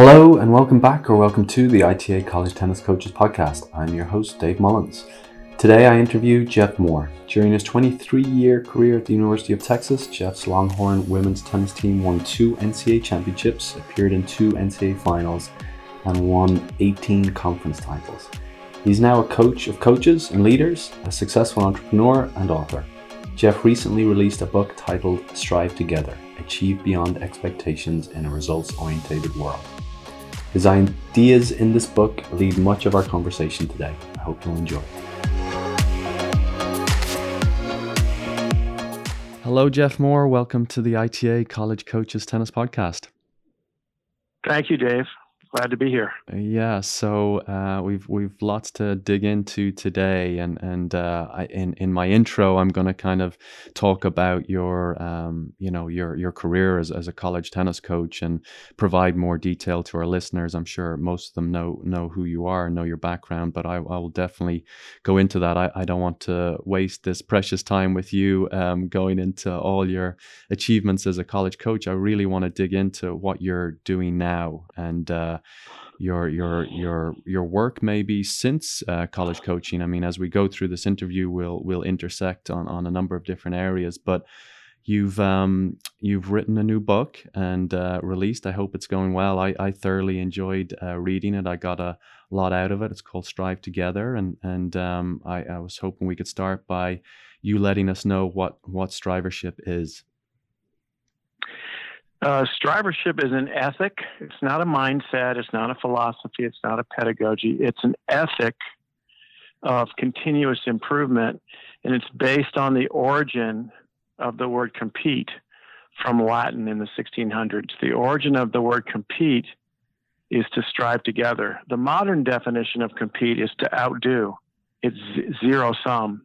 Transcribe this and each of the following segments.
Hello and welcome back or welcome to the ITA College Tennis Coaches Podcast. I'm your host, Dave Mullins. Today I interview Jeff Moore. During his 23 year career at the University of Texas, Jeff's Longhorn women's tennis team won two NCAA championships, appeared in two NCAA finals, and won 18 conference titles. He's now a coach of coaches and leaders, a successful entrepreneur, and author. Jeff recently released a book titled Strive Together Achieve Beyond Expectations in a Results Oriented World. His ideas in this book lead much of our conversation today. I hope you'll enjoy. Hello, Jeff Moore. Welcome to the ITA College Coaches Tennis Podcast. Thank you, Dave glad to be here. Yeah, so uh, we've we've lots to dig into today, and and uh, I, in in my intro, I'm going to kind of talk about your um, you know your your career as, as a college tennis coach and provide more detail to our listeners. I'm sure most of them know know who you are, and know your background, but I, I will definitely go into that. I, I don't want to waste this precious time with you um, going into all your achievements as a college coach. I really want to dig into what you're doing now and. Uh, your your your your work maybe since uh, college coaching. I mean, as we go through this interview, we'll we'll intersect on on a number of different areas, but. You've um, you've written a new book and uh, released. I hope it's going well. I, I thoroughly enjoyed uh, reading it. I got a lot out of it. It's called Strive Together, and and um, I, I was hoping we could start by you letting us know what what strivership is. Uh, strivership is an ethic. It's not a mindset. It's not a philosophy. It's not a pedagogy. It's an ethic of continuous improvement, and it's based on the origin of the word compete from Latin in the 1600s. The origin of the word compete is to strive together. The modern definition of compete is to outdo. It's zero sum.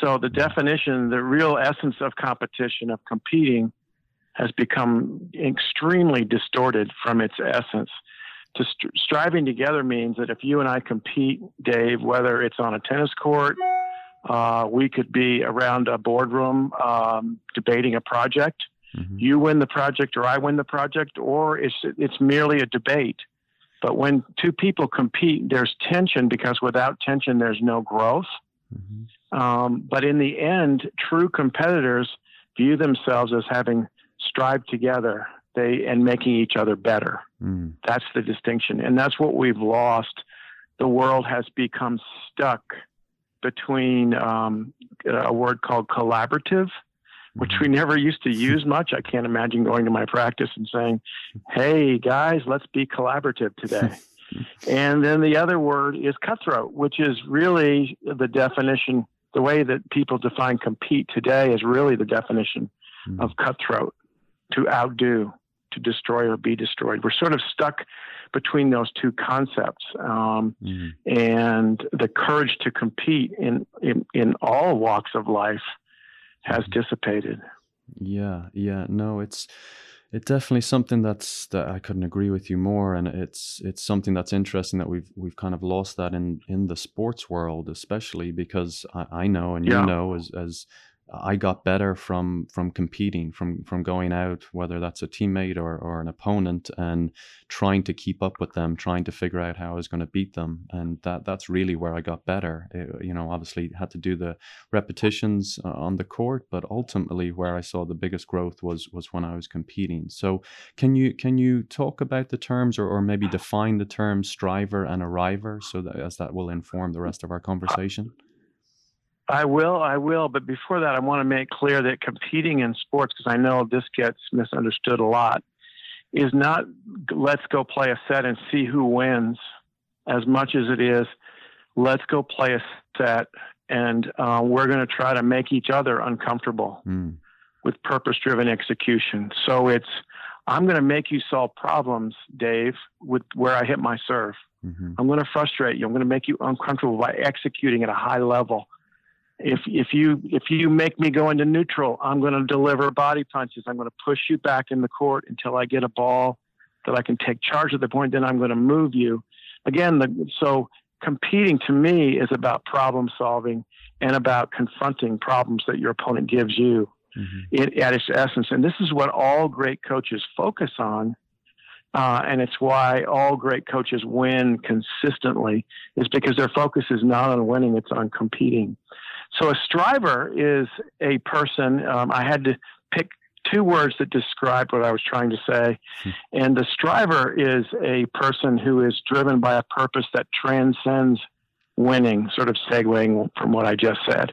So the definition, the real essence of competition, of competing, has become extremely distorted from its essence. To st- striving together means that if you and I compete, Dave, whether it's on a tennis court, uh, we could be around a boardroom um, debating a project. Mm-hmm. You win the project, or I win the project, or it's it's merely a debate. But when two people compete, there's tension because without tension, there's no growth. Mm-hmm. Um, but in the end, true competitors view themselves as having strive together they and making each other better. Mm. That's the distinction, and that's what we've lost. The world has become stuck between um, a word called collaborative, which we mm-hmm. never used to use much. I can't imagine going to my practice and saying, "Hey guys, let's be collaborative today." and then the other word is cutthroat, which is really the definition. The way that people define compete today is really the definition mm. of cutthroat to outdo, to destroy or be destroyed. We're sort of stuck between those two concepts, um, mm. and the courage to compete in, in in all walks of life has mm. dissipated. Yeah, yeah, no, it's it's definitely something that's that I couldn't agree with you more, and it's it's something that's interesting that we've we've kind of lost that in in the sports world, especially because I, I know and yeah. you know as as I got better from from competing, from from going out, whether that's a teammate or, or an opponent, and trying to keep up with them, trying to figure out how I was going to beat them, and that that's really where I got better. It, you know, obviously had to do the repetitions uh, on the court, but ultimately where I saw the biggest growth was was when I was competing. So, can you can you talk about the terms, or, or maybe define the terms striver and arriver, so that as that will inform the rest of our conversation? I will, I will. But before that, I want to make clear that competing in sports, because I know this gets misunderstood a lot, is not let's go play a set and see who wins as much as it is let's go play a set and uh, we're going to try to make each other uncomfortable mm. with purpose driven execution. So it's, I'm going to make you solve problems, Dave, with where I hit my serve. Mm-hmm. I'm going to frustrate you. I'm going to make you uncomfortable by executing at a high level if if you if you make me go into neutral, I'm going to deliver body punches. I'm going to push you back in the court until I get a ball that I can take charge of the point. Then I'm going to move you. Again, the, so competing to me is about problem solving and about confronting problems that your opponent gives you mm-hmm. it, at its essence. And this is what all great coaches focus on uh, and it's why all great coaches win consistently, is because their focus is not on winning, it's on competing. So a striver is a person, um, I had to pick two words that describe what I was trying to say. Hmm. And the striver is a person who is driven by a purpose that transcends winning, sort of segueing from what I just said.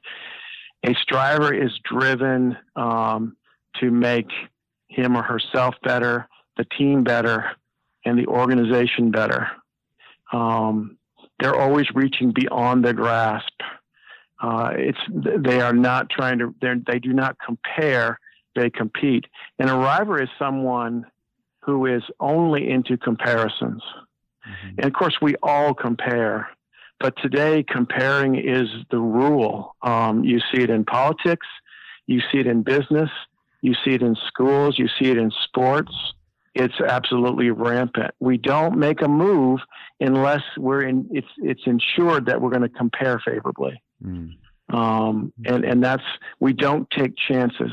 A striver is driven um, to make him or herself better, the team better, and the organization better. Um, they're always reaching beyond their grasp. Uh, it's they are not trying to. They do not compare. They compete. And an arriver is someone who is only into comparisons. Mm-hmm. And of course, we all compare. But today, comparing is the rule. Um, you see it in politics, you see it in business, you see it in schools, you see it in sports. It's absolutely rampant. We don't make a move unless we're in. It's it's ensured that we're going to compare favorably, mm. um, and and that's we don't take chances.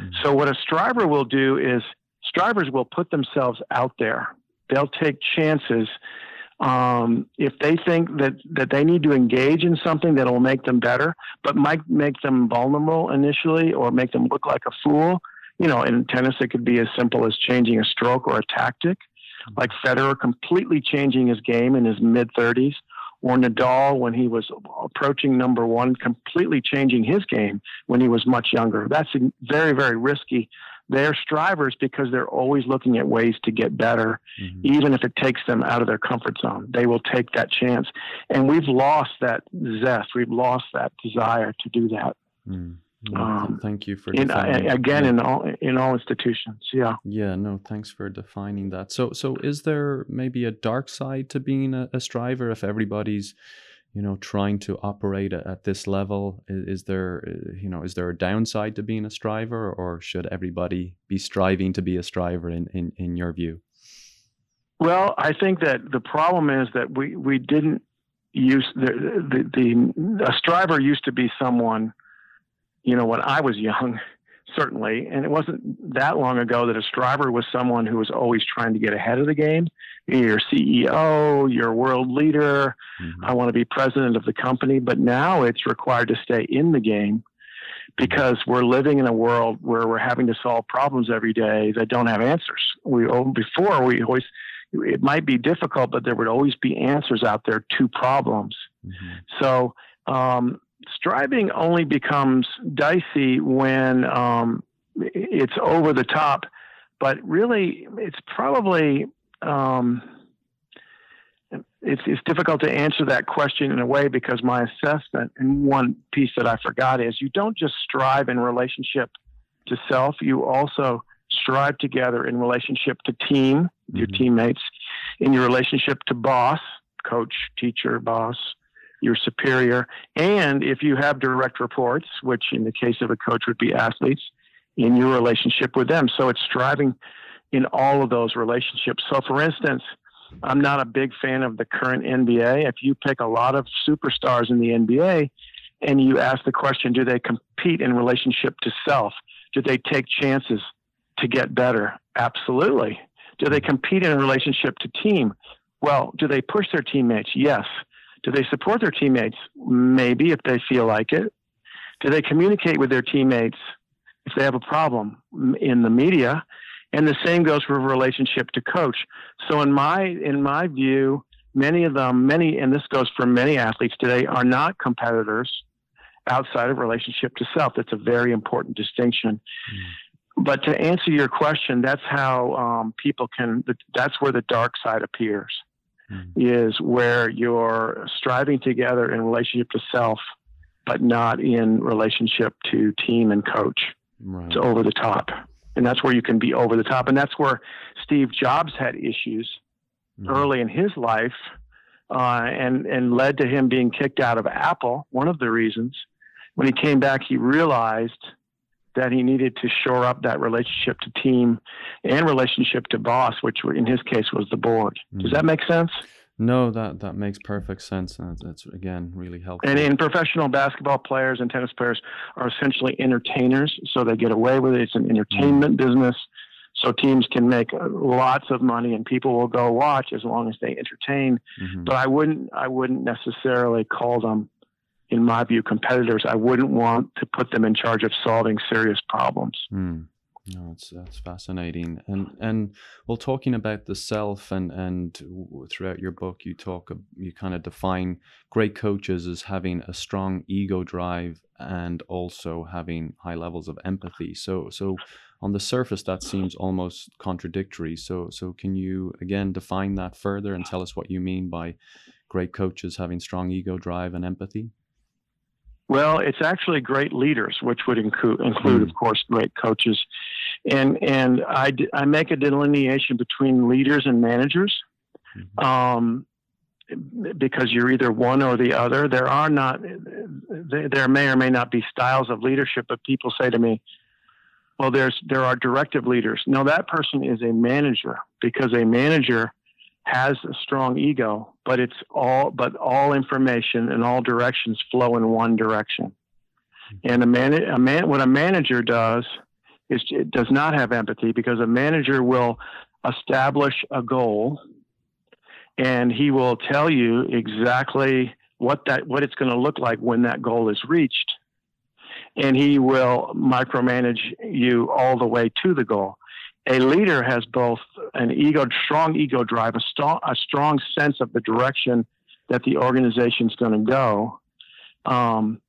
Mm. So what a striver will do is strivers will put themselves out there. They'll take chances um, if they think that, that they need to engage in something that will make them better, but might make them vulnerable initially or make them look like a fool, you know, in tennis, it could be as simple as changing a stroke or a tactic, like Federer completely changing his game in his mid 30s, or Nadal when he was approaching number one, completely changing his game when he was much younger. That's very, very risky they're strivers because they're always looking at ways to get better, mm-hmm. even if it takes them out of their comfort zone. They will take that chance. And we've lost that zest. We've lost that desire to do that. Mm. Um, thank you for in, uh, again yeah. in all in all institutions. Yeah. Yeah. No. Thanks for defining that. So, so is there maybe a dark side to being a, a striver if everybody's you know trying to operate at this level is, is, there uh, you know is there a downside to being a striver or should everybody be striving to be a striver in in, in your view well i think that the problem is that we we didn't use the, the the a striver used to be someone you know when i was young certainly. And it wasn't that long ago that a striver was someone who was always trying to get ahead of the game. You're CEO, you're world leader. Mm-hmm. I want to be president of the company. But now it's required to stay in the game because we're living in a world where we're having to solve problems every day that don't have answers. We oh, before we always it might be difficult, but there would always be answers out there to problems. Mm-hmm. So um, striving only becomes dicey when um, it's over the top, but really, it's probably um, it's, it's difficult to answer that question in a way because my assessment and one piece that I forgot is you don't just strive in relationship to self, you also strive together in relationship to team, mm-hmm. your teammates, in your relationship to boss, coach, teacher, boss, your superior, and if you have direct reports, which in the case of a coach would be athletes, in your relationship with them. So it's striving in all of those relationships. So, for instance, I'm not a big fan of the current NBA. If you pick a lot of superstars in the NBA and you ask the question, do they compete in relationship to self? Do they take chances to get better? Absolutely. Do they compete in a relationship to team? Well, do they push their teammates? Yes. Do they support their teammates? Maybe if they feel like it. Do they communicate with their teammates if they have a problem in the media? And the same goes for relationship to coach. So in my in my view, many of them, many, and this goes for many athletes today, are not competitors outside of relationship to self. That's a very important distinction. Mm. But to answer your question, that's how um, people can. That's where the dark side appears mm. is where you're striving together in relationship to self, but not in relationship to team and coach. Right. It's over the top. And that's where you can be over the top. And that's where Steve Jobs had issues mm. early in his life uh, and, and led to him being kicked out of Apple. One of the reasons. When he came back, he realized that he needed to shore up that relationship to team and relationship to boss, which in his case was the board. Does that mm. make sense? No, that that makes perfect sense, and it's again really helpful. And in professional basketball players and tennis players are essentially entertainers, so they get away with it. It's an entertainment mm. business. so teams can make lots of money and people will go watch as long as they entertain. Mm-hmm. But I wouldn't I wouldn't necessarily call them, in my view, competitors. I wouldn't want to put them in charge of solving serious problems. Mm. No, it's that's fascinating, and and well, talking about the self, and and throughout your book, you talk, you kind of define great coaches as having a strong ego drive and also having high levels of empathy. So so on the surface, that seems almost contradictory. So so can you again define that further and tell us what you mean by great coaches having strong ego drive and empathy? Well, it's actually great leaders, which would include, include mm. of course, great coaches, and and I, I make a delineation between leaders and managers, mm-hmm. um, because you're either one or the other. There are not, there may or may not be styles of leadership, but people say to me, "Well, there's there are directive leaders." No, that person is a manager because a manager has a strong ego, but it's all but all information and all directions flow in one direction. And a man, a man, what a manager does is it does not have empathy because a manager will establish a goal, and he will tell you exactly what that what it's going to look like when that goal is reached, and he will micromanage you all the way to the goal a leader has both an ego, strong ego drive, a, st- a strong sense of the direction that the organization is going to go. Um,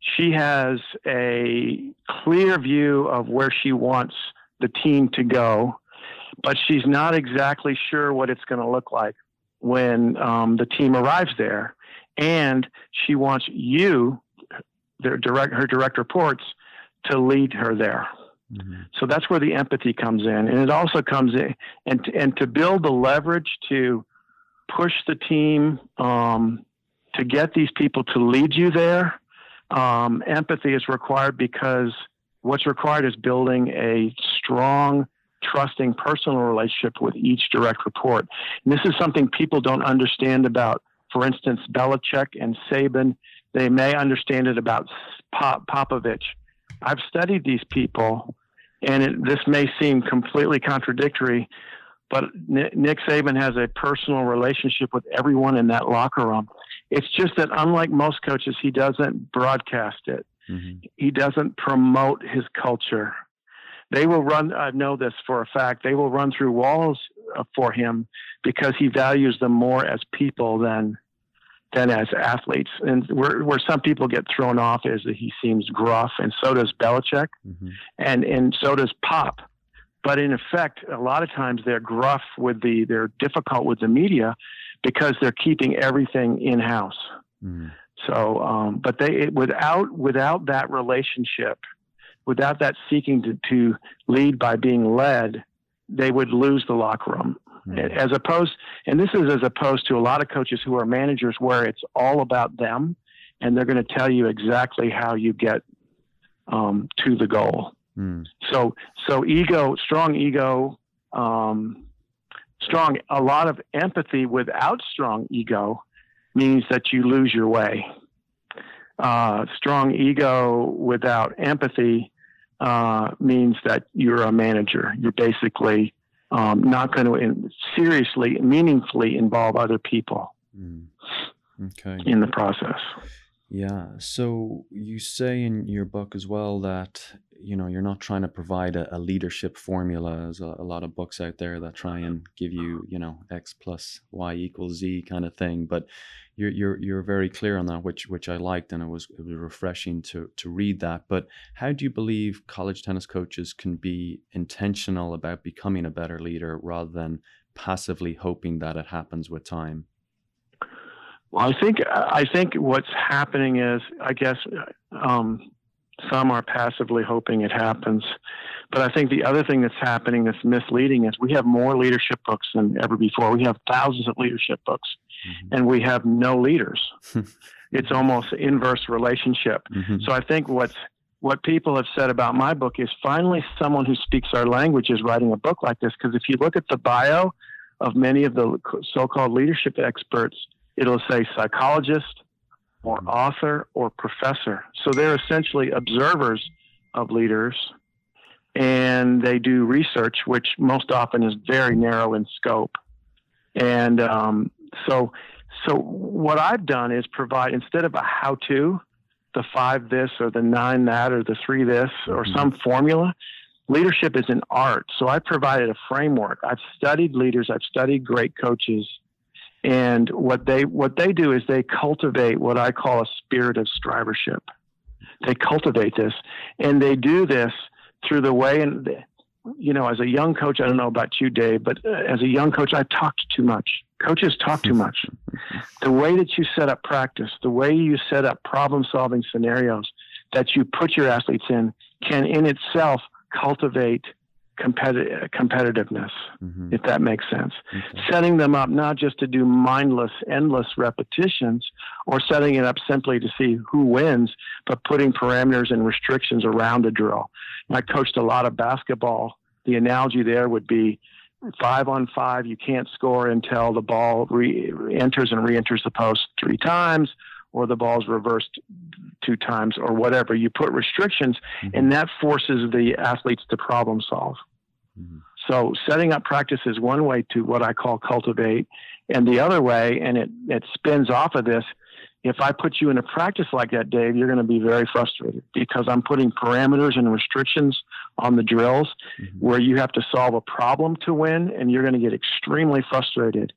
she has a clear view of where she wants the team to go, but she's not exactly sure what it's going to look like when um, the team arrives there. And she wants you, their direct, her direct reports, to lead her there. Mm-hmm. So that's where the empathy comes in, and it also comes in and and to build the leverage to push the team um, to get these people to lead you there. Um, empathy is required because what's required is building a strong, trusting personal relationship with each direct report. And this is something people don't understand about, for instance, Belichick and Saban. They may understand it about Pop- Popovich. I've studied these people and it, this may seem completely contradictory, but Nick Saban has a personal relationship with everyone in that locker room. It's just that, unlike most coaches, he doesn't broadcast it. Mm-hmm. He doesn't promote his culture. They will run. I know this for a fact. They will run through walls uh, for him because he values them more as people than than as athletes. And where, where some people get thrown off is that he seems gruff, and so does Belichick, mm-hmm. and and so does Pop. But in effect, a lot of times they're gruff with the they're difficult with the media because they're keeping everything in house. Mm-hmm. So, um, but they without without that relationship, without that seeking to, to lead by being led, they would lose the locker room. Mm-hmm. As opposed, and this is as opposed to a lot of coaches who are managers where it's all about them and they're going to tell you exactly how you get um, to the goal. Mm. So, so ego, strong ego, um, strong, a lot of empathy without strong ego means that you lose your way. Uh, strong ego without empathy uh, means that you're a manager. You're basically um, not going to in, seriously, meaningfully involve other people mm. okay. in the process. Yeah. So you say in your book as well that you know you're not trying to provide a, a leadership formula. There's a, a, lot of books out there that try and give you you know X plus Y equals Z kind of thing, but you're you're you're very clear on that, which which I liked, and it was it was refreshing to to read that. But how do you believe college tennis coaches can be intentional about becoming a better leader rather than passively hoping that it happens with time? Well, I think I think what's happening is, I guess, um, some are passively hoping it happens. But I think the other thing that's happening that's misleading is we have more leadership books than ever before. We have thousands of leadership books, mm-hmm. and we have no leaders. it's almost inverse relationship. Mm-hmm. So I think what's what people have said about my book is finally someone who speaks our language is writing a book like this. Because if you look at the bio of many of the so-called leadership experts, it'll say psychologist, or author or professor. So they're essentially observers of leaders. and they do research, which most often is very narrow in scope. And um, so, so what I've done is provide instead of a how-to, the five this or the nine that or the three this or mm-hmm. some formula. Leadership is an art. So I provided a framework. I've studied leaders. I've studied great coaches, and what they what they do is they cultivate what I call a spirit of strivership. They cultivate this, and they do this through the way and you know, as a young coach, I don't know about you, Dave, but uh, as a young coach, I talked too much. Coaches talk too much. the way that you set up practice, the way you set up problem solving scenarios that you put your athletes in can in itself cultivate competi- competitiveness, mm-hmm. if that makes sense. Okay. Setting them up not just to do mindless, endless repetitions or setting it up simply to see who wins, but putting parameters and restrictions around a drill. I coached a lot of basketball. The analogy there would be five on five, you can't score until the ball re- enters and re enters the post three times or the ball's reversed two times or whatever. You put restrictions, mm-hmm. and that forces the athletes to problem solve. Mm-hmm. So setting up practice is one way to what I call cultivate, and the other way, and it it spins off of this. If I put you in a practice like that, Dave, you're going to be very frustrated because I'm putting parameters and restrictions on the drills mm-hmm. where you have to solve a problem to win, and you're going to get extremely frustrated.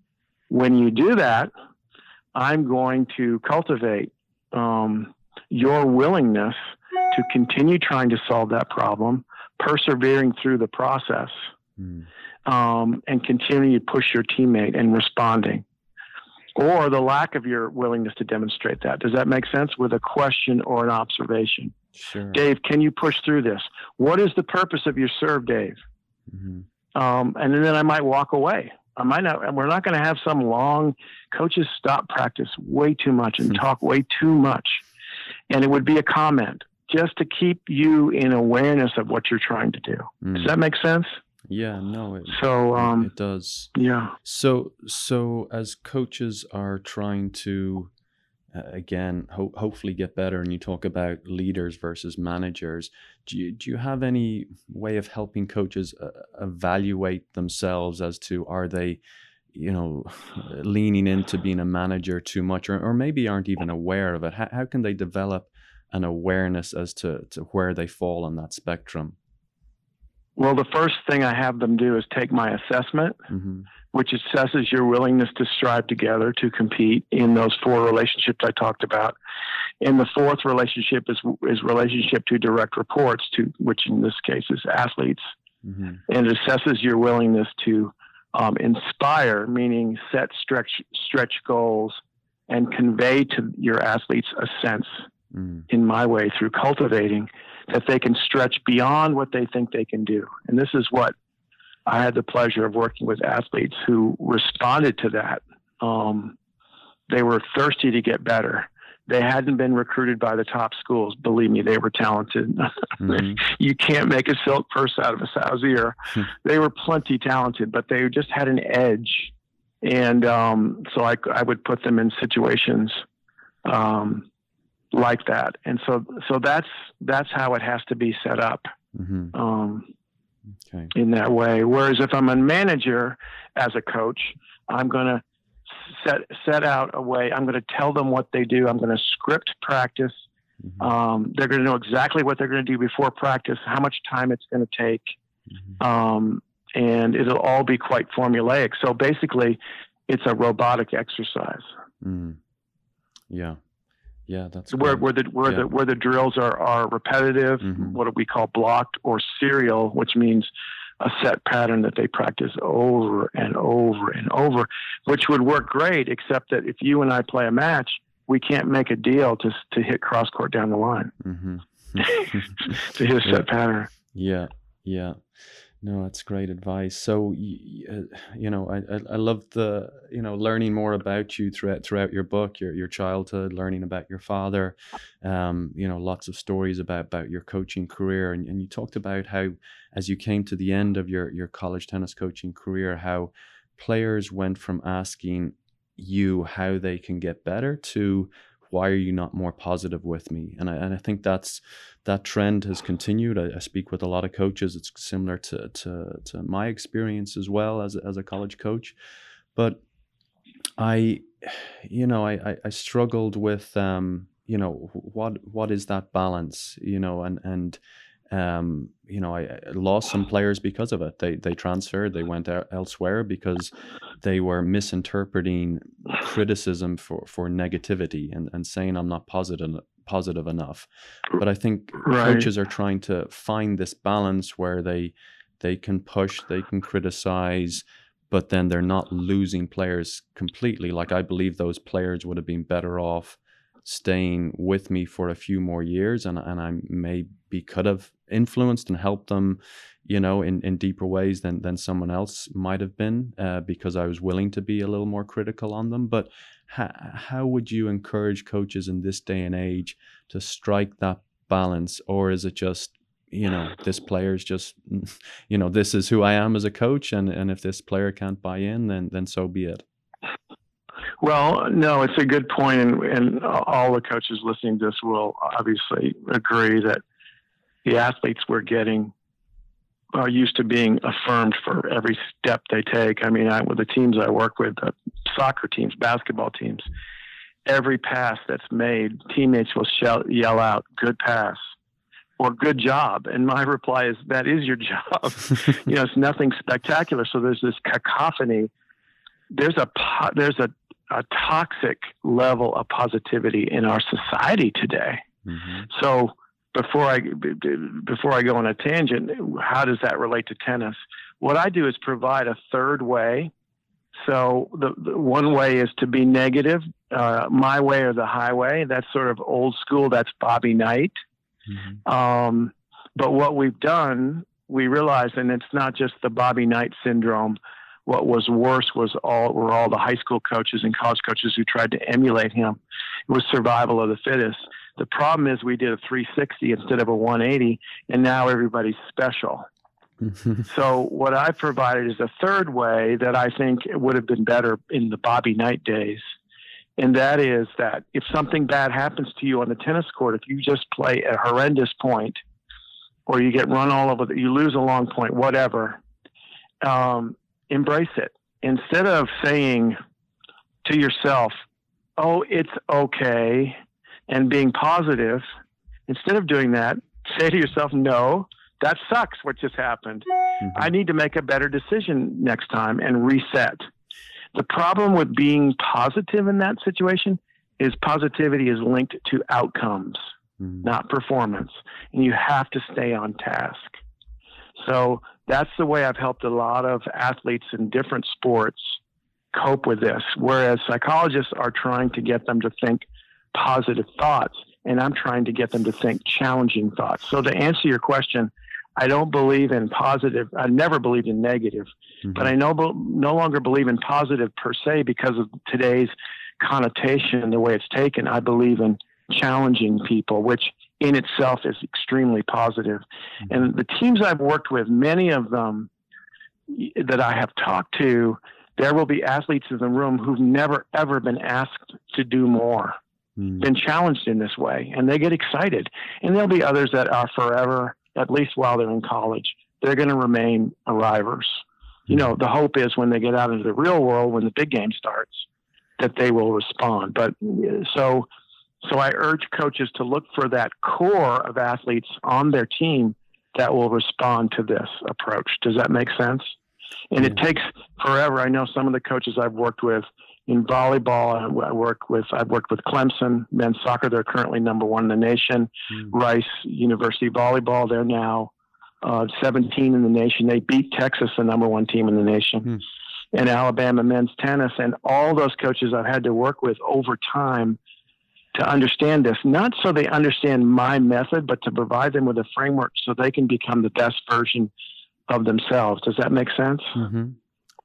When you do that, I'm going to cultivate um, your willingness to continue trying to solve that problem, persevering through the process, mm. um, and continue to push your teammate and responding. Or the lack of your willingness to demonstrate that. Does that make sense? With a question or an observation. Sure. Dave, can you push through this? What is the purpose of your serve, Dave? Mm-hmm. Um, and then I might walk away. I might not. We're not going to have some long. Coaches stop practice way too much and mm-hmm. talk way too much and it would be a comment just to keep you in awareness of what you're trying to do. Mm. Does that make sense? Yeah, no. It, so um, it does. Yeah. So so as coaches are trying to uh, again ho- hopefully get better, and you talk about leaders versus managers. Do you do you have any way of helping coaches uh, evaluate themselves as to are they you know, leaning into being a manager too much, or, or maybe aren't even aware of it? How, how can they develop an awareness as to, to where they fall on that spectrum? Well, the first thing I have them do is take my assessment, mm-hmm. Which assesses your willingness to strive together to compete in those four relationships I talked about. And the fourth relationship is is relationship to direct reports, to which in this case is athletes, mm-hmm. and it assesses your willingness to um, inspire, meaning set stretch stretch goals and convey to your athletes a sense mm. in my way through cultivating that they can stretch beyond what they think they can do. And this is what I had the pleasure of working with athletes who responded to that. Um, they were thirsty to get better they hadn't been recruited by the top schools. Believe me, they were talented. Mm-hmm. you can't make a silk purse out of a sow's ear. Hmm. they were plenty talented, but they just had an edge. And um, so I, I would put them in situations um, like that. And so, so that's that's how it has to be set up mm-hmm. um, okay. in that way. Whereas if I'm a manager as a coach, I'm going to set set out a way. I'm going to tell them what they do. I'm going to script practice. Mm-hmm. Um, they're going to know exactly what they're going to do before practice, how much time it's going to take, mm-hmm. um, and it'll all be quite formulaic. So basically, it's a robotic exercise. Mm. Yeah. Yeah, that's where, where the where yeah. the where the drills are are repetitive, mm-hmm. what we call blocked or serial, which means a set pattern that they practice over and over and over, which would work great, except that if you and I play a match, we can't make a deal to to hit cross court down the line mm-hmm. to hit a set yeah. pattern. Yeah, yeah. No, that's great advice. So, you know, I, I love the you know learning more about you throughout throughout your book, your your childhood, learning about your father. Um, you know, lots of stories about about your coaching career, and, and you talked about how as you came to the end of your your college tennis coaching career, how players went from asking you how they can get better to why are you not more positive with me? And I, and I think that's that trend has continued. I, I speak with a lot of coaches. It's similar to, to, to my experience as well as, as a college coach. But I, you know, I, I, struggled with, um, you know, what what is that balance, you know, and and um, you know, I, I, lost some players because of it. They they transferred, they went elsewhere because they were misinterpreting criticism for for negativity and and saying I'm not positive positive enough. But I think right. coaches are trying to find this balance where they they can push, they can criticize, but then they're not losing players completely. Like I believe those players would have been better off staying with me for a few more years and, and I maybe could have influenced and helped them, you know, in, in deeper ways than, than someone else might have been uh, because I was willing to be a little more critical on them. But ha- how would you encourage coaches in this day and age to strike that balance? Or is it just, you know, this player's just, you know, this is who I am as a coach. And, and if this player can't buy in, then, then so be it. Well, no, it's a good point, and, and all the coaches listening to this will obviously agree that the athletes we're getting are used to being affirmed for every step they take. I mean, I, with the teams I work with, soccer teams, basketball teams, every pass that's made, teammates will shout, yell out, "Good pass." Or good job, and my reply is that is your job. you know, it's nothing spectacular. So there's this cacophony. There's a there's a a toxic level of positivity in our society today. Mm-hmm. So before I before I go on a tangent, how does that relate to tennis? What I do is provide a third way. So the, the one way is to be negative, uh, my way or the highway. That's sort of old school. That's Bobby Knight. Mm-hmm. Um, but what we've done, we realize, and it's not just the Bobby Knight syndrome what was worse was all were all the high school coaches and college coaches who tried to emulate him. It was survival of the fittest. The problem is we did a 360 instead of a 180, and now everybody's special. so what I provided is a third way that I think would have been better in the Bobby Knight days. And that is that if something bad happens to you on the tennis court, if you just play a horrendous point, or you get run all over, you lose a long point, whatever, um, embrace it instead of saying to yourself, "Oh, it's okay," and being positive. Instead of doing that, say to yourself, "No, that sucks. What just happened? Mm-hmm. I need to make a better decision next time and reset." The problem with being positive in that situation is positivity is linked to outcomes, mm-hmm. not performance, and you have to stay on task. So that's the way I've helped a lot of athletes in different sports cope with this. Whereas psychologists are trying to get them to think positive thoughts, and I'm trying to get them to think challenging thoughts. So to answer your question, I don't believe in positive. I never believed in negative, mm-hmm. but I no, no longer believe in positive per se because of today's connotation and the way it's taken. I believe in challenging people, which in itself is extremely positive. Mm-hmm. And the teams I've worked with, many of them that I have talked to, there will be athletes in the room who've never ever been asked to do more, mm. been challenged in this way, and they get excited. And there'll be others that are forever, at least while they're in college, they're going to remain arrivers. You know, the hope is when they get out into the real world, when the big game starts, that they will respond. But so so I urge coaches to look for that core of athletes on their team that will respond to this approach. Does that make sense? And it takes forever. I know some of the coaches I've worked with in volleyball. I work with I've worked with Clemson men's soccer. They're currently number one in the nation. Mm. Rice University volleyball. They're now uh, 17 in the nation. They beat Texas, the number one team in the nation. Mm. And Alabama men's tennis, and all those coaches I've had to work with over time to understand this, not so they understand my method, but to provide them with a framework so they can become the best version of themselves. Does that make sense? Mm-hmm.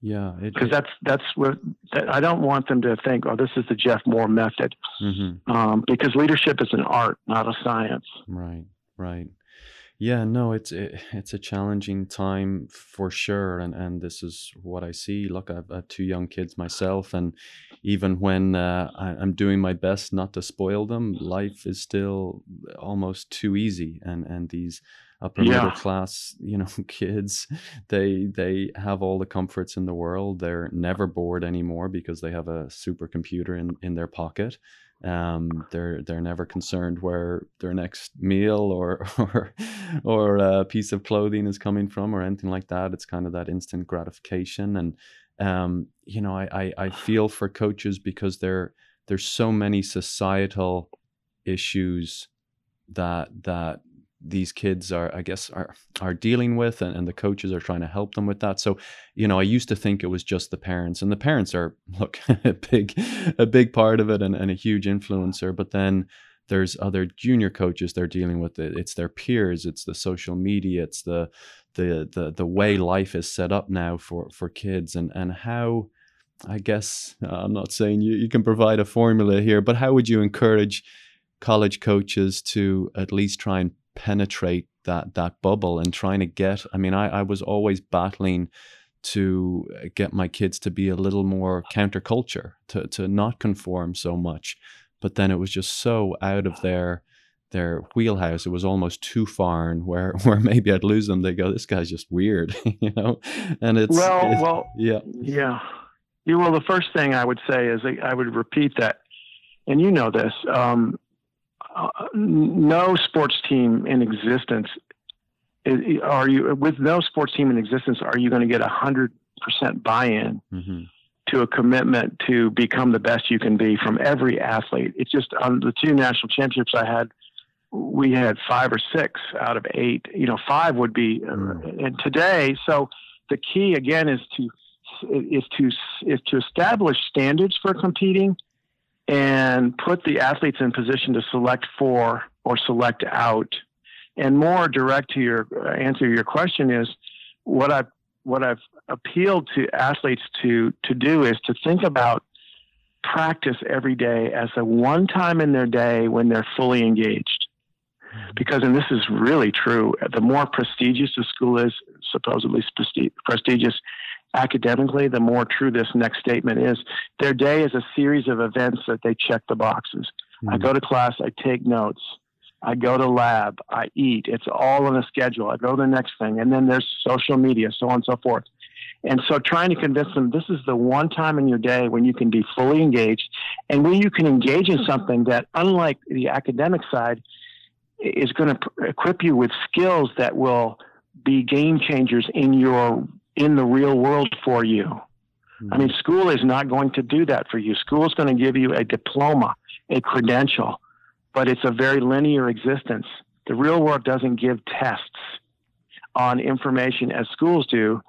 Yeah, because that's that's what that, I don't want them to think. Oh, this is the Jeff Moore method, mm-hmm. um, because leadership is an art, not a science. Right, right. Yeah, no, it's it, it's a challenging time for sure, and and this is what I see. Look, I've, I have two young kids myself, and even when uh, I, I'm doing my best not to spoil them, life is still almost too easy, and and these upper middle class, you know, kids, they they have all the comforts in the world. They're never bored anymore because they have a supercomputer in in their pocket um, they're they're never concerned where their next meal or or or a piece of clothing is coming from or anything like that. It's kind of that instant gratification, and um, you know, I, I I feel for coaches because there there's so many societal issues that that these kids are i guess are are dealing with and, and the coaches are trying to help them with that. So you know i used to think it was just the parents and the parents are look a big a big part of it and, and a huge influencer but then there's other junior coaches they're dealing with. It it's their peers it's the social media it's the the the, the way life is set up now for for kids and and how i guess uh, i'm not saying you, you can provide a formula here but how would you encourage college coaches to at least try and penetrate that that bubble and trying to get i mean i, I was always battling to get my kids to be a little more counterculture to, to not conform so much but then it was just so out of their their wheelhouse it was almost too foreign where where maybe i'd lose them they go this guy's just weird you know and it's Well, it- well, yeah yeah. Yeah, well, the first thing I would say is I I would repeat that, and you know this. Um, uh, no sports team in existence are you with no sports team in existence are you going to get a hundred percent buy-in hmm to a commitment to become the best you can be from every athlete. It's just on the two national championships I had, we had five or six out of eight. You know, five would be, Mm. and today, so the key again is to is to is to establish standards for competing and put the athletes in position to select for or select out. And more direct to your uh, answer to your question is what I what I've appealed to athletes to to do is to think about practice every day as a one time in their day when they're fully engaged. Because, and this is really true, the more prestigious a school is, supposedly presti- prestigious academically, the more true this next statement is. Their day is a series of events that they check the boxes. I hmm. go to class, I take notes. I go to lab, I eat. It's all on a schedule. I go to the next thing. And then there's social media, so on and so forth. And so trying to convince them this is the one time in your day when you can be fully engaged and when you can engage in something that, unlike the academic side, is going to equip you with skills that will be game changers in your in the real world for you. I mm-hmm. mean, school is not going to do that for you. School is going to give you a diploma, a credential, but it's a very linear existence. The real world doesn't give tests on information as schools do.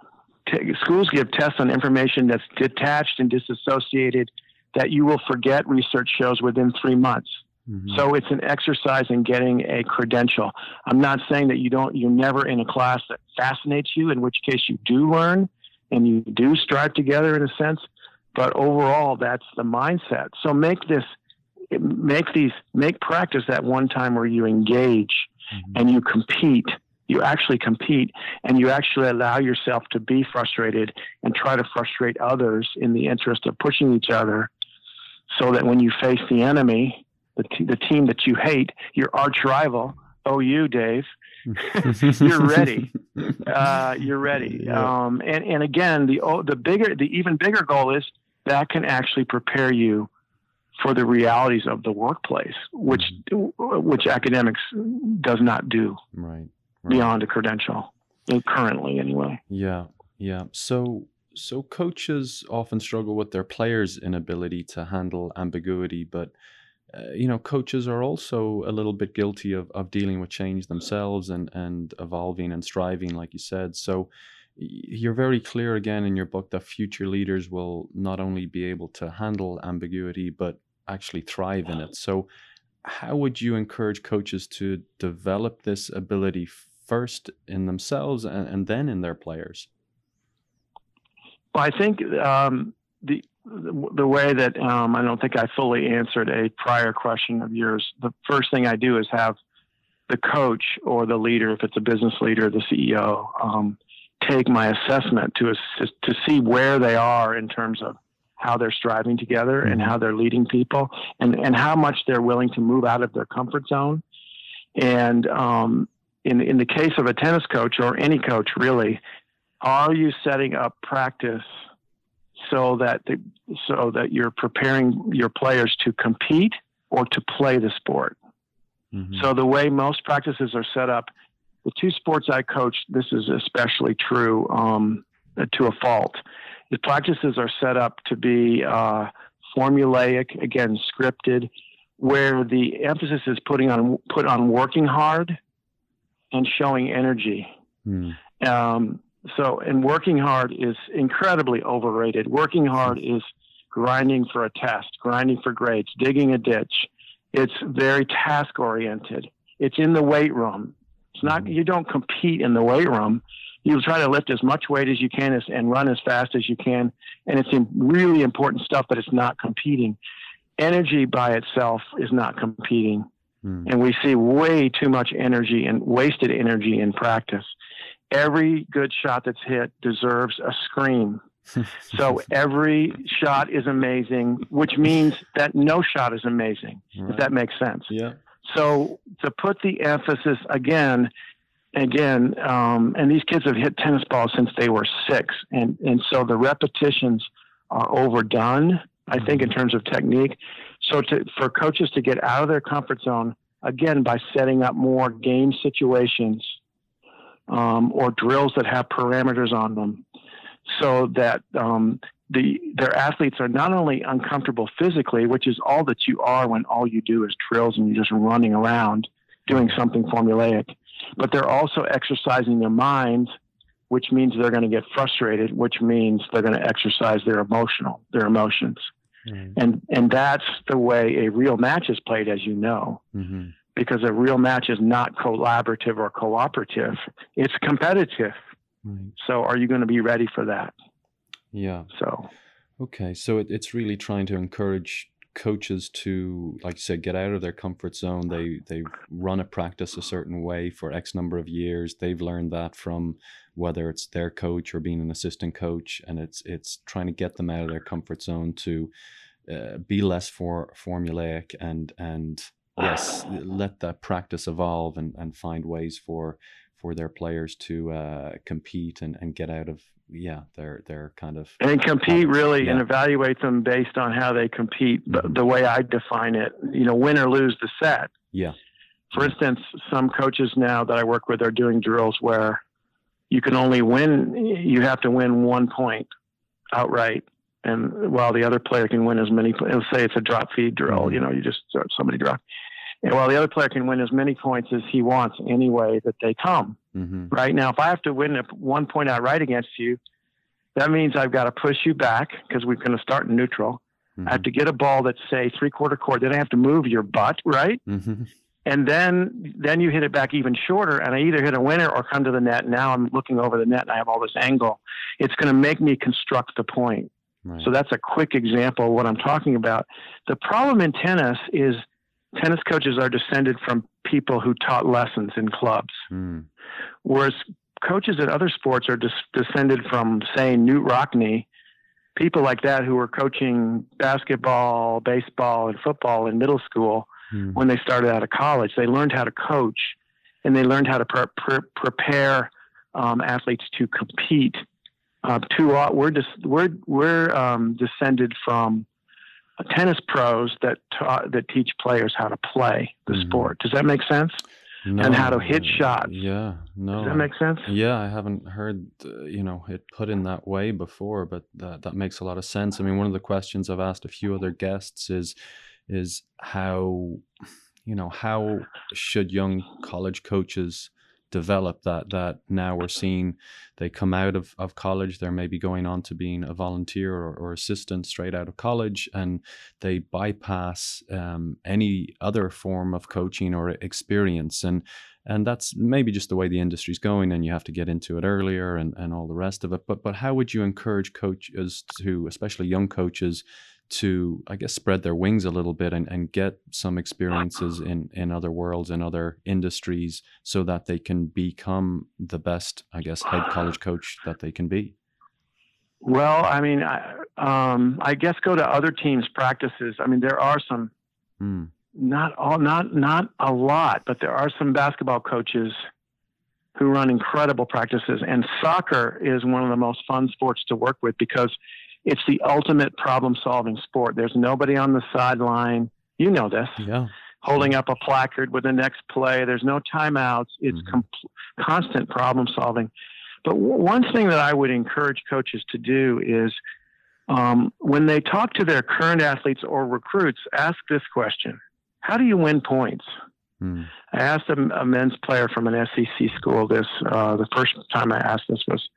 T- schools give tests on information that's detached and disassociated that you will forget, research shows, within three months. Mhm. So it's an exercise in getting a credential. I'm not saying that you don't, you're never in a class that fascinates you, in which case you do learn and you do strive together in a sense. But overall, that's the mindset. So make this, make these, make practice that one time where you engage Mhm. and you compete. You actually compete and you actually allow yourself to be frustrated and try to frustrate others in the interest of pushing each other so that when you face the enemy, the, t- the team that you hate, your arch rival, OU, Dave, you're ready. uh, you're ready. Yeah. Um, and, and again, the, the bigger, the even bigger goal is that can actually prepare you for the realities of the workplace, which, which academics does not do right, right. beyond a credential uh, currently anyway. Yeah, yeah. So so coaches often struggle with their players' inability to handle ambiguity, but uh, you know, coaches are also a little bit guilty of, of dealing with change themselves and and evolving and striving, like you said. So you're very clear again in your book that future leaders will not only be able to handle ambiguity, but actually thrive in it. So how would you encourage coaches to develop this ability first in themselves and, and then in their players? Well, I think um, the the way that um, I don't think I fully answered a prior question of yours. The first thing I do is have the coach or the leader, if it's a business leader, the CEO, um, take my assessment to assist, to see where they are in terms of how they're striving together and how they're leading people and, and how much they're willing to move out of their comfort zone. And um, in, in the case of a tennis coach or any coach, really, are you setting up practice so that the, so that you're preparing your players to compete or to play the sport? Mm-hmm. So the way most practices are set up, the two sports I coach, this is especially true um, to a fault. The practices are set up to be uh, formulaic, again scripted, where the emphasis is putting on put on working hard and showing energy. Mm. Um, so, and working hard is incredibly overrated. Working hard is grinding for a test, grinding for grades, digging a ditch. It's very task oriented. It's in the weight room. It's not, mm-hmm. you don't compete in the weight room. You try to lift as much weight as you can as, and run as fast as you can. And it's really important stuff, but it's not competing. Energy by itself is not competing. Mm. And we see way too much energy and wasted energy in practice. Every good shot that's hit deserves a scream. so every shot is amazing, which means that no shot is amazing, right. if that makes sense. Yeah. So to put the emphasis again, again, um, and these kids have hit tennis balls since they were six, and and so the repetitions are overdone. I think in mm-hmm. terms of technique. So to, for coaches to get out of their comfort zone again by setting up more game situations um, or drills that have parameters on them, so that um, the their athletes are not only uncomfortable physically, which is all that you are when all you do is drills and you're just running around doing something formulaic, but they're also exercising their minds, which means they're going to get frustrated, which means they're going to exercise their emotional their emotions. Mm-hmm. And and that's the way a real match is played, as you know. Mm-hmm. Because a real match is not collaborative or cooperative; it's competitive. Right. So, are you going to be ready for that? Yeah. So. Okay, so it, it's really trying to encourage coaches to, like you said, get out of their comfort zone. They they run a practice a certain way for X number of years. They've learned that from whether it's their coach or being an assistant coach, and it's it's trying to get them out of their comfort zone to uh, be less for formulaic and and yes, let that practice evolve and and find ways for for their players to uh, compete and, and get out of yeah their their kind of and compete really yeah. and evaluate them based on how they compete mm-hmm. the way i define it you know win or lose the set. Yeah. For instance some coaches now that i work with are doing drills where you can only win you have to win one point outright and while the other player can win as many let's say it's a drop feed drill mm-hmm. you know you just start somebody drop and while the other player can win as many points as he wants any way that they come. Mm-hmm. Right now, if I have to win one point outright against you, that means I've got to push you back because we're going to start in neutral. Mm-hmm. I have to get a ball that's say three quarter court. Then I have to move your butt, right? Mm-hmm. And then then you hit it back even shorter, and I either hit a winner or come to the net. Now I'm looking over the net, and I have all this angle. It's going to make me construct the point. Right. So that's a quick example of what I'm talking about. The problem in tennis is tennis coaches are descended from people who taught lessons in clubs, mm. whereas coaches at other sports are dis- descended from, say, Knute Rockne, people like that who were coaching basketball, baseball, and football in middle school mm. when they started out of college. They learned how to coach, and they learned how to pre- pre- prepare um, athletes to compete. Uh, uh, we're dis- we're we're um, descended from tennis pros that ta- that teach players how to play the mm-hmm. sport. Does that make sense? No, and how to hit shots. Yeah, no. Does that make sense? Yeah, I haven't heard uh, you know it put in that way before, but that that makes a lot of sense. I mean, one of the questions I've asked a few other guests is is how you know how should young college coaches develop that that now we're seeing they come out of, of college they're maybe going on to being a volunteer or, or assistant straight out of college and they bypass um, any other form of coaching or experience and and that's maybe just the way the industry's going and you have to get into it earlier and, and all the rest of it but but how would you encourage coaches to especially young coaches to I guess spread their wings a little bit and, and get some experiences in in other worlds and other industries so that they can become the best I guess head college coach that they can be. Well, I mean, I, um, I guess go to other teams' practices. I mean, there are some, mm. not all, not not a lot, but there are some basketball coaches who run incredible practices. And soccer is one of the most fun sports to work with because it's the ultimate problem-solving sport. There's nobody on the sideline. You know this. Yeah. Holding up a placard with the next play. There's no timeouts. It's mm-hmm. com- constant problem solving. But w- one thing that I would encourage coaches to do is um, when they talk to their current athletes or recruits, ask this question How do you win points? Hmm. I asked a, a, men's player from an SEC school this. Uh, the first time I asked this was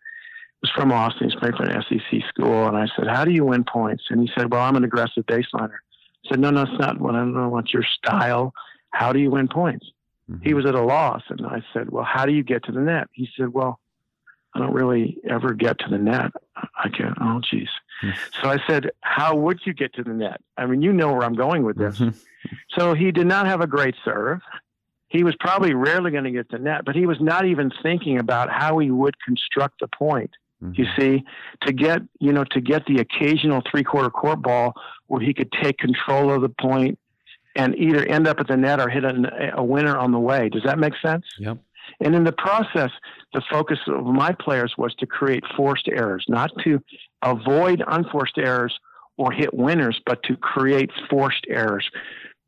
was from Austin. He's playing for an SEC school, and I said, "How do you win points?" And he said, "Well, I'm an aggressive baseliner." I said, "No, no, it's not. What I don't know what's your style. How do you win points?" Mm-hmm. He was at a loss, and I said, "Well, how do you get to the net?" He said, "Well, I don't really ever get to the net. I can't. Oh, geez. Hmm. So I said, How would you get to the net? I mean, you know where I'm going with this. Mm-hmm. so he did not have a great serve. He was probably rarely going to get to the net, but he was not even thinking about how he would construct the point. Mm-hmm. You see, to get you know to get the occasional three quarter court ball where he could take control of the point and either end up at the net or hit a, a winner on the way. Does that make sense? Yep. And in the process, the focus of my players was to create forced errors, not to avoid unforced errors or hit winners, but to create forced errors.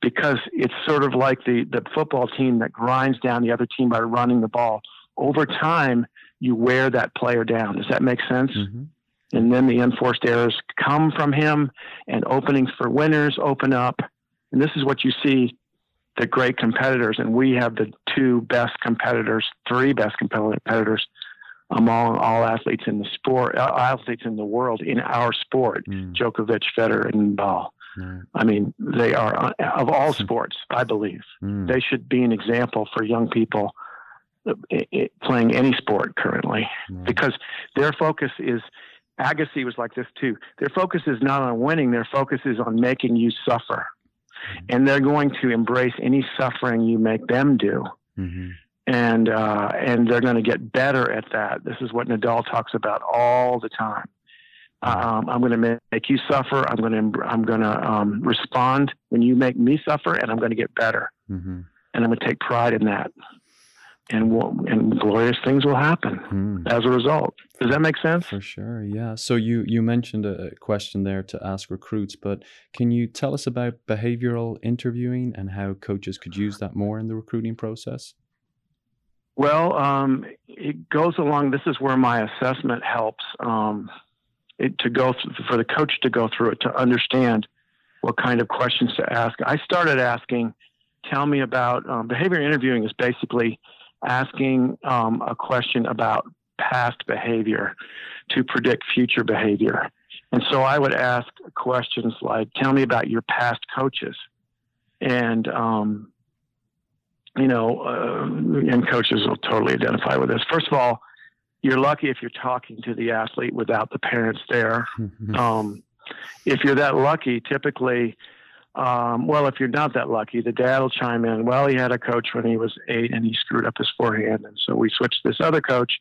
Because it's sort of like the, the football team that grinds down the other team by running the ball. Over time, you wear that player down. Does that make sense? Mm-hmm. And then the enforced errors come from him, and openings for winners open up. And this is what you see the great competitors, and we have the two best competitors, three best competitors among all athletes in the sport, uh, athletes in the world in our sport: mm. Djokovic, Federer, and. Mm. I mean, they are uh, of all sports. I believe mm. they should be an example for young people uh, playing any sport currently, because their focus is. Agassi was like this too. Their focus is not on winning. Their focus is on making you suffer and they're going to embrace any suffering you make them do. Mm-hmm. And uh, and they're going to get better at that. This is what Nadal talks about all the time. Um, I'm going to make you suffer. I'm going to I'm going to um, respond when you make me suffer, and I'm going to get better. Mm-hmm. And I'm going to take pride in that and and glorious things will happen hmm. as a result. Does that make sense? For sure, yeah. So you you mentioned a question there to ask recruits, but can you tell us about behavioral interviewing and how coaches could use that more in the recruiting process? Well, um, it goes along. This is where my assessment helps um, it, to go th- for the coach to go through it to understand what kind of questions to ask. I started asking, "Tell me about um, behavior interviewing." Is basically asking um, a question about past behavior to predict future behavior. And so I would ask questions like, tell me about your past coaches. And, um, you know, uh, and coaches will totally identify with this. First of all, you're lucky if you're talking to the athlete without the parents there. um, if you're that lucky, typically um, well, if you're not that lucky, the dad will chime in. Well, he had a coach when he was eight and he screwed up his forehand. And so we switched this other coach.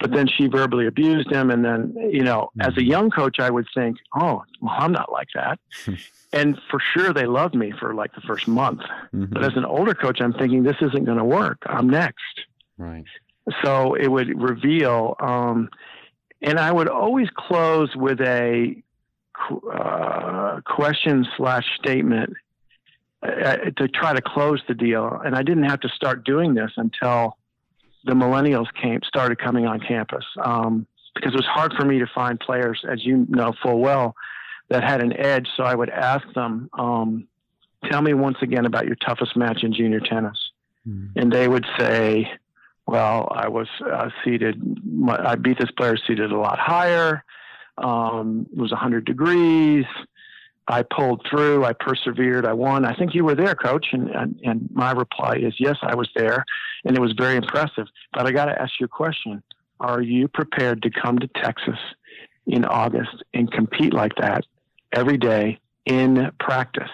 But then she verbally abused him. And then, you know, mm-hmm. as a young coach, I would think, oh, well, I'm not like that. and for sure, they loved me for like the first month. Mm-hmm. But as an older coach, I'm thinking, this isn't going to work. I'm next. Right. So it would reveal. Um, and I would always close with a uh, question slash statement uh, to try to close the deal. And I didn't have to start doing this until the millennials came started coming on campus um, because it was hard for me to find players, as you know full well, that had an edge. So I would ask them, um, "Tell me once again about your toughest match in junior tennis," mm. and they would say. Well, I was uh, seeded. I beat this player seeded a lot higher. Um, it was 100 degrees. I pulled through. I persevered. I won. I think you were there, coach. And, and, and my reply is yes, I was there. And it was very impressive. But I got to ask you a question Are you prepared to come to Texas in August and compete like that every day in practice?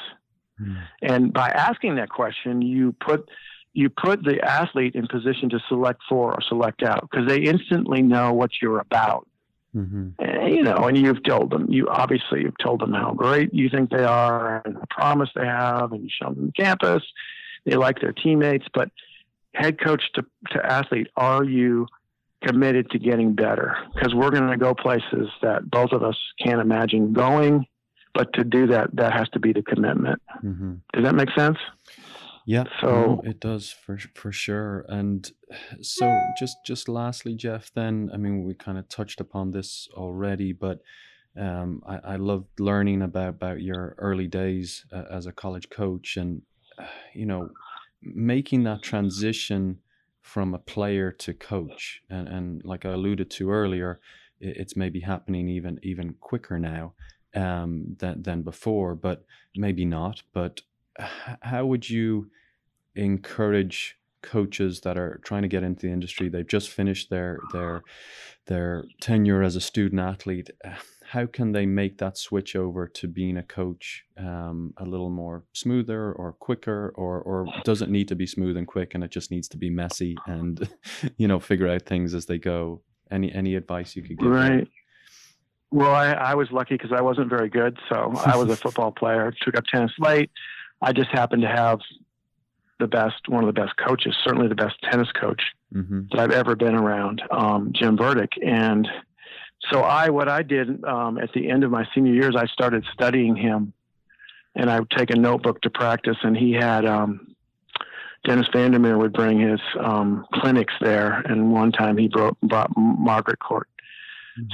Mm. And by asking that question, you put you put the athlete in position to select for or select out because they instantly know what you're about. Mm-hmm. And, you know, and you've told them, you obviously you've told them how great you think they are and the promise they have, and you show them the campus. They like their teammates, but head coach to, to athlete, are you committed to getting better? Because we're going to go places that both of us can't imagine going, but to do that, that has to be the commitment. Mm-hmm. Does that make sense? Yeah, so no, it does for for sure. And so, just just lastly, Jeff. Then, I mean, we kind of touched upon this already, but um, I, I loved learning about about your early days uh, as a college coach, and uh, you know, making that transition from a player to coach, and and like I alluded to earlier, it, it's maybe happening even even quicker now um, than than before, but maybe not. But how would you encourage coaches that are trying to get into the industry? They've just finished their their their tenure as a student athlete. How can they make that switch over to being a coach um, a little more smoother or quicker or or does it need to be smooth and quick and it just needs to be messy and you know figure out things as they go? Any any advice you could give right. Them? well I, I was lucky because i wasn't very good so i was a football player. Took up tennis late i just happened to have the best, one of the best coaches, certainly the best tennis coach mm-hmm. that I've ever been around, um, Jim Burdick. And so I, what I did um, at the end of my senior years, I started studying him, and I would take a notebook to practice. And he had um, Dennis van der Meer would bring his um, clinics there, and one time he brought, brought Margaret Court.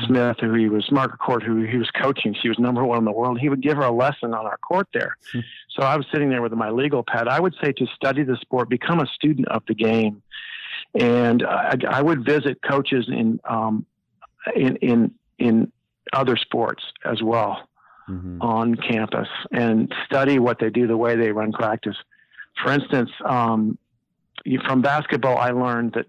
Smith, who he was Margaret Court, who he was coaching. She was number one in the world. He would give her a lesson on our court there. Mm-hmm. So I was sitting there with my legal pad. I would say to study the sport, become a student of the game, and I, I would visit coaches in um, in in in other sports as well mm-hmm. on campus and study what they do, the way they run practice. For instance, um, from basketball, I learned that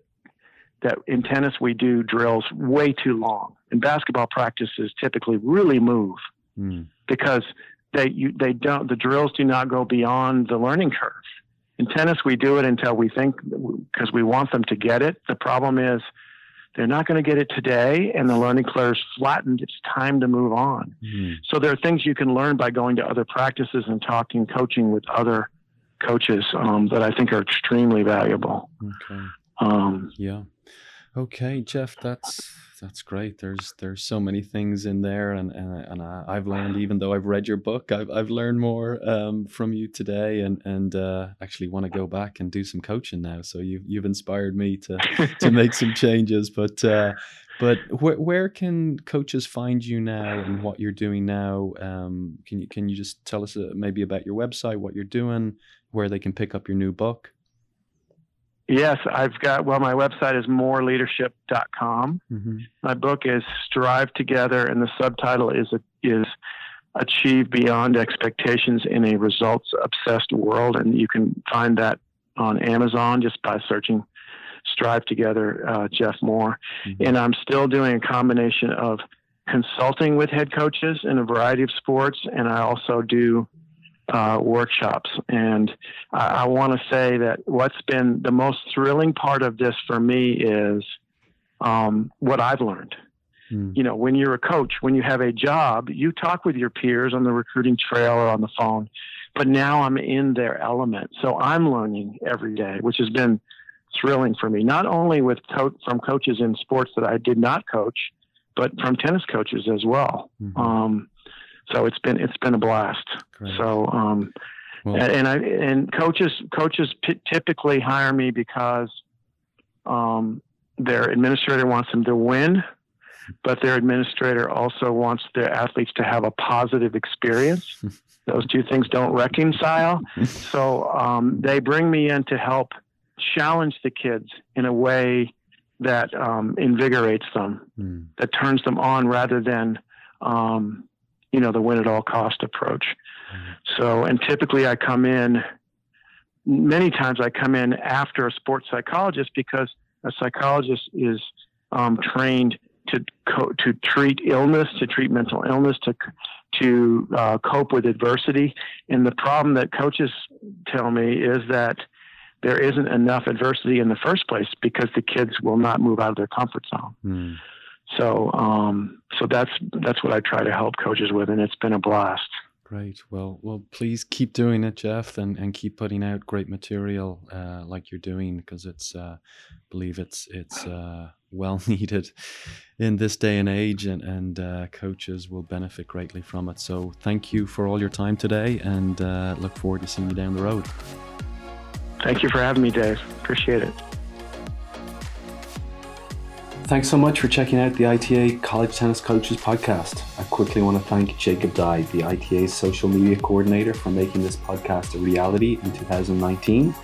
that in tennis we do drills way too long. In basketball practices typically really move mm. because they you, they don't the drills do not go beyond the learning curve. In tennis we do it until we think because we want them to get it. The problem is they're not going to get it today and the learning curve is flattened. It's time to move on. Mm. So there are things you can learn by going to other practices and talking coaching with other coaches um, that I think are extremely valuable. Okay. Um, yeah. Okay, Jeff, that's that's great. There's there's so many things in there, and and, and I, have learned even though I've read your book, I've I've learned more um, from you today, and and uh, actually want to go back and do some coaching now. So you've you've inspired me to to make some changes. But uh, but wh- where can coaches find you now, and what you're doing now? Um, can you can you just tell us uh, maybe about your website, what you're doing, where they can pick up your new book? Yes, I've got, well, my website is moreleadership.com. Mm-hmm. My book is Strive Together, and the subtitle is, is Achieve Beyond Expectations in a Results Obsessed World. And you can find that on Amazon just by searching Strive Together, uh, Jeff Moore. Mm-hmm. And I'm still doing a combination of consulting with head coaches in a variety of sports, and I also do uh, workshops. And I, I want to say that what's been the most thrilling part of this for me is um, what I've learned. Hmm. You know, when you're a coach, when you have a job, you talk with your peers on the recruiting trail or on the phone. But now I'm in their element. So I'm learning every day, which has been thrilling for me, not only with co- from coaches in sports that I did not coach, but from tennis coaches as well. Mm-hmm. Um, so it's been it's been a blast. Great. So um, well, and I and coaches coaches p- typically hire me because um, their administrator wants them to win, but their administrator also wants their athletes to have a positive experience. Those two things don't reconcile. so um, they bring me in to help challenge the kids in a way that um, invigorates them, mm. that turns them on rather than um, you know, the win at all cost approach. Mm-hmm. So, and typically I come in, many times I come in after a sports psychologist because a psychologist is um, trained to co- to treat illness, to treat mental illness, to to uh, cope with adversity. And the problem that coaches tell me is that there isn't enough adversity in the first place because the kids will not move out of their comfort zone. Mm. So, um, so that's that's what I try to help coaches with, and it's been a blast. Great. Well, well, please keep doing it, Jeff, and, and keep putting out great material uh, like you're doing because it's, uh, believe it's it's uh, well needed in this day and age, and and uh, coaches will benefit greatly from it. So, thank you for all your time today, and uh, look forward to seeing you down the road. Thank you for having me, Dave. Appreciate it. Thanks so much for checking out the ITA College Tennis Coaches podcast. I quickly want to thank Jacob Dye, the ITA's social media coordinator, for making this podcast a reality in 2019.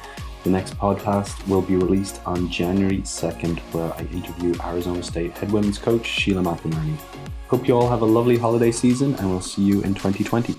The next podcast will be released on January 2nd, where I interview Arizona State head women's coach Sheila McInerney. Hope you all have a lovely holiday season, and we'll see you in 2020.